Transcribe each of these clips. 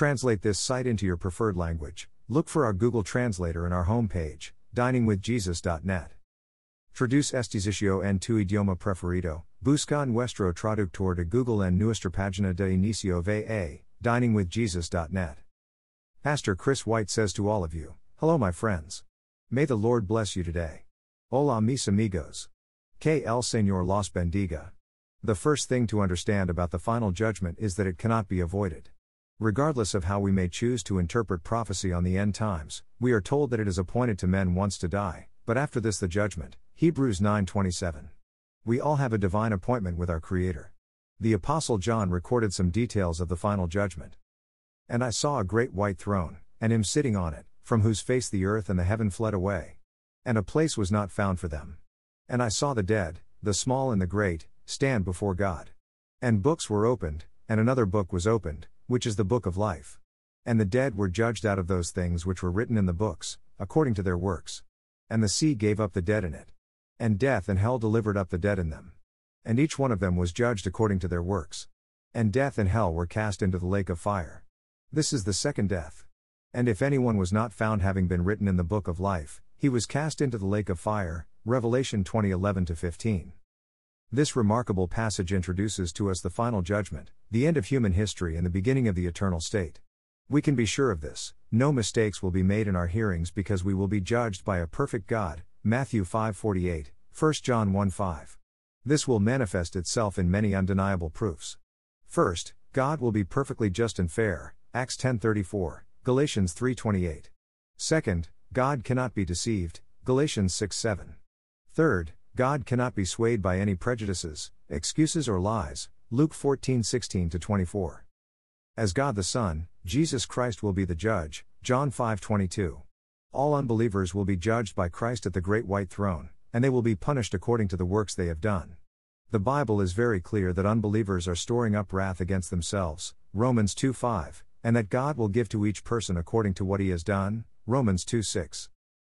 translate this site into your preferred language, look for our Google Translator in our homepage, diningwithjesus.net. Traduce este sitio en tu idioma preferido, busca nuestro traductor de Google en nuestra página de inicio va, diningwithjesus.net. Pastor Chris White says to all of you, Hello, my friends. May the Lord bless you today. Hola, mis amigos. Que el Señor los bendiga. The first thing to understand about the final judgment is that it cannot be avoided. Regardless of how we may choose to interpret prophecy on the end times, we are told that it is appointed to men once to die, but after this the judgment. Hebrews 9:27. We all have a divine appointment with our creator. The apostle John recorded some details of the final judgment. And I saw a great white throne, and him sitting on it, from whose face the earth and the heaven fled away. And a place was not found for them. And I saw the dead, the small and the great, stand before God. And books were opened, and another book was opened, which is the book of life. And the dead were judged out of those things which were written in the books, according to their works. And the sea gave up the dead in it. And death and hell delivered up the dead in them. And each one of them was judged according to their works. And death and hell were cast into the lake of fire. This is the second death. And if anyone was not found having been written in the book of life, he was cast into the lake of fire. Revelation 2011 15. This remarkable passage introduces to us the final judgment, the end of human history, and the beginning of the eternal state. We can be sure of this no mistakes will be made in our hearings because we will be judged by a perfect God. Matthew 5:48, 1 John 1:5. This will manifest itself in many undeniable proofs. First, God will be perfectly just and fair. Acts 10:34, Galatians 3:28. Second, God cannot be deceived. Galatians 6:7. Third, God cannot be swayed by any prejudices, excuses, or lies. Luke 14 16 24. As God the Son, Jesus Christ will be the judge. John 5 22. All unbelievers will be judged by Christ at the great white throne, and they will be punished according to the works they have done. The Bible is very clear that unbelievers are storing up wrath against themselves. Romans 2 5, and that God will give to each person according to what he has done. Romans 2 6.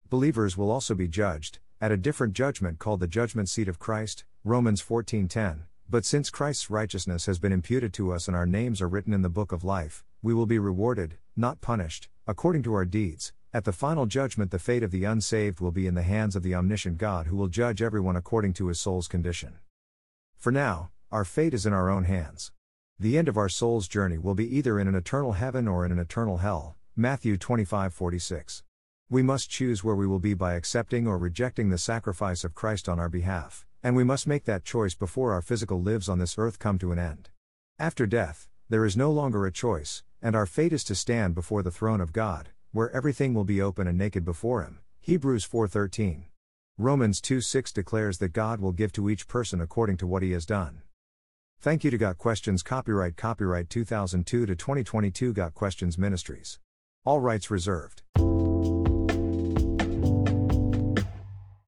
Believers will also be judged, at a different judgment called the judgment seat of Christ, Romans 14:10. But since Christ's righteousness has been imputed to us and our names are written in the book of life, we will be rewarded, not punished, according to our deeds. At the final judgment, the fate of the unsaved will be in the hands of the omniscient God who will judge everyone according to his soul's condition. For now, our fate is in our own hands. The end of our soul's journey will be either in an eternal heaven or in an eternal hell. Matthew 25:46. We must choose where we will be by accepting or rejecting the sacrifice of Christ on our behalf, and we must make that choice before our physical lives on this earth come to an end. After death, there is no longer a choice, and our fate is to stand before the throne of God, where everything will be open and naked before him. Hebrews 4:13. Romans 2:6 declares that God will give to each person according to what he has done. Thank you to Got Questions Copyright Copyright 2002 to 2022 Got Questions Ministries. All rights reserved.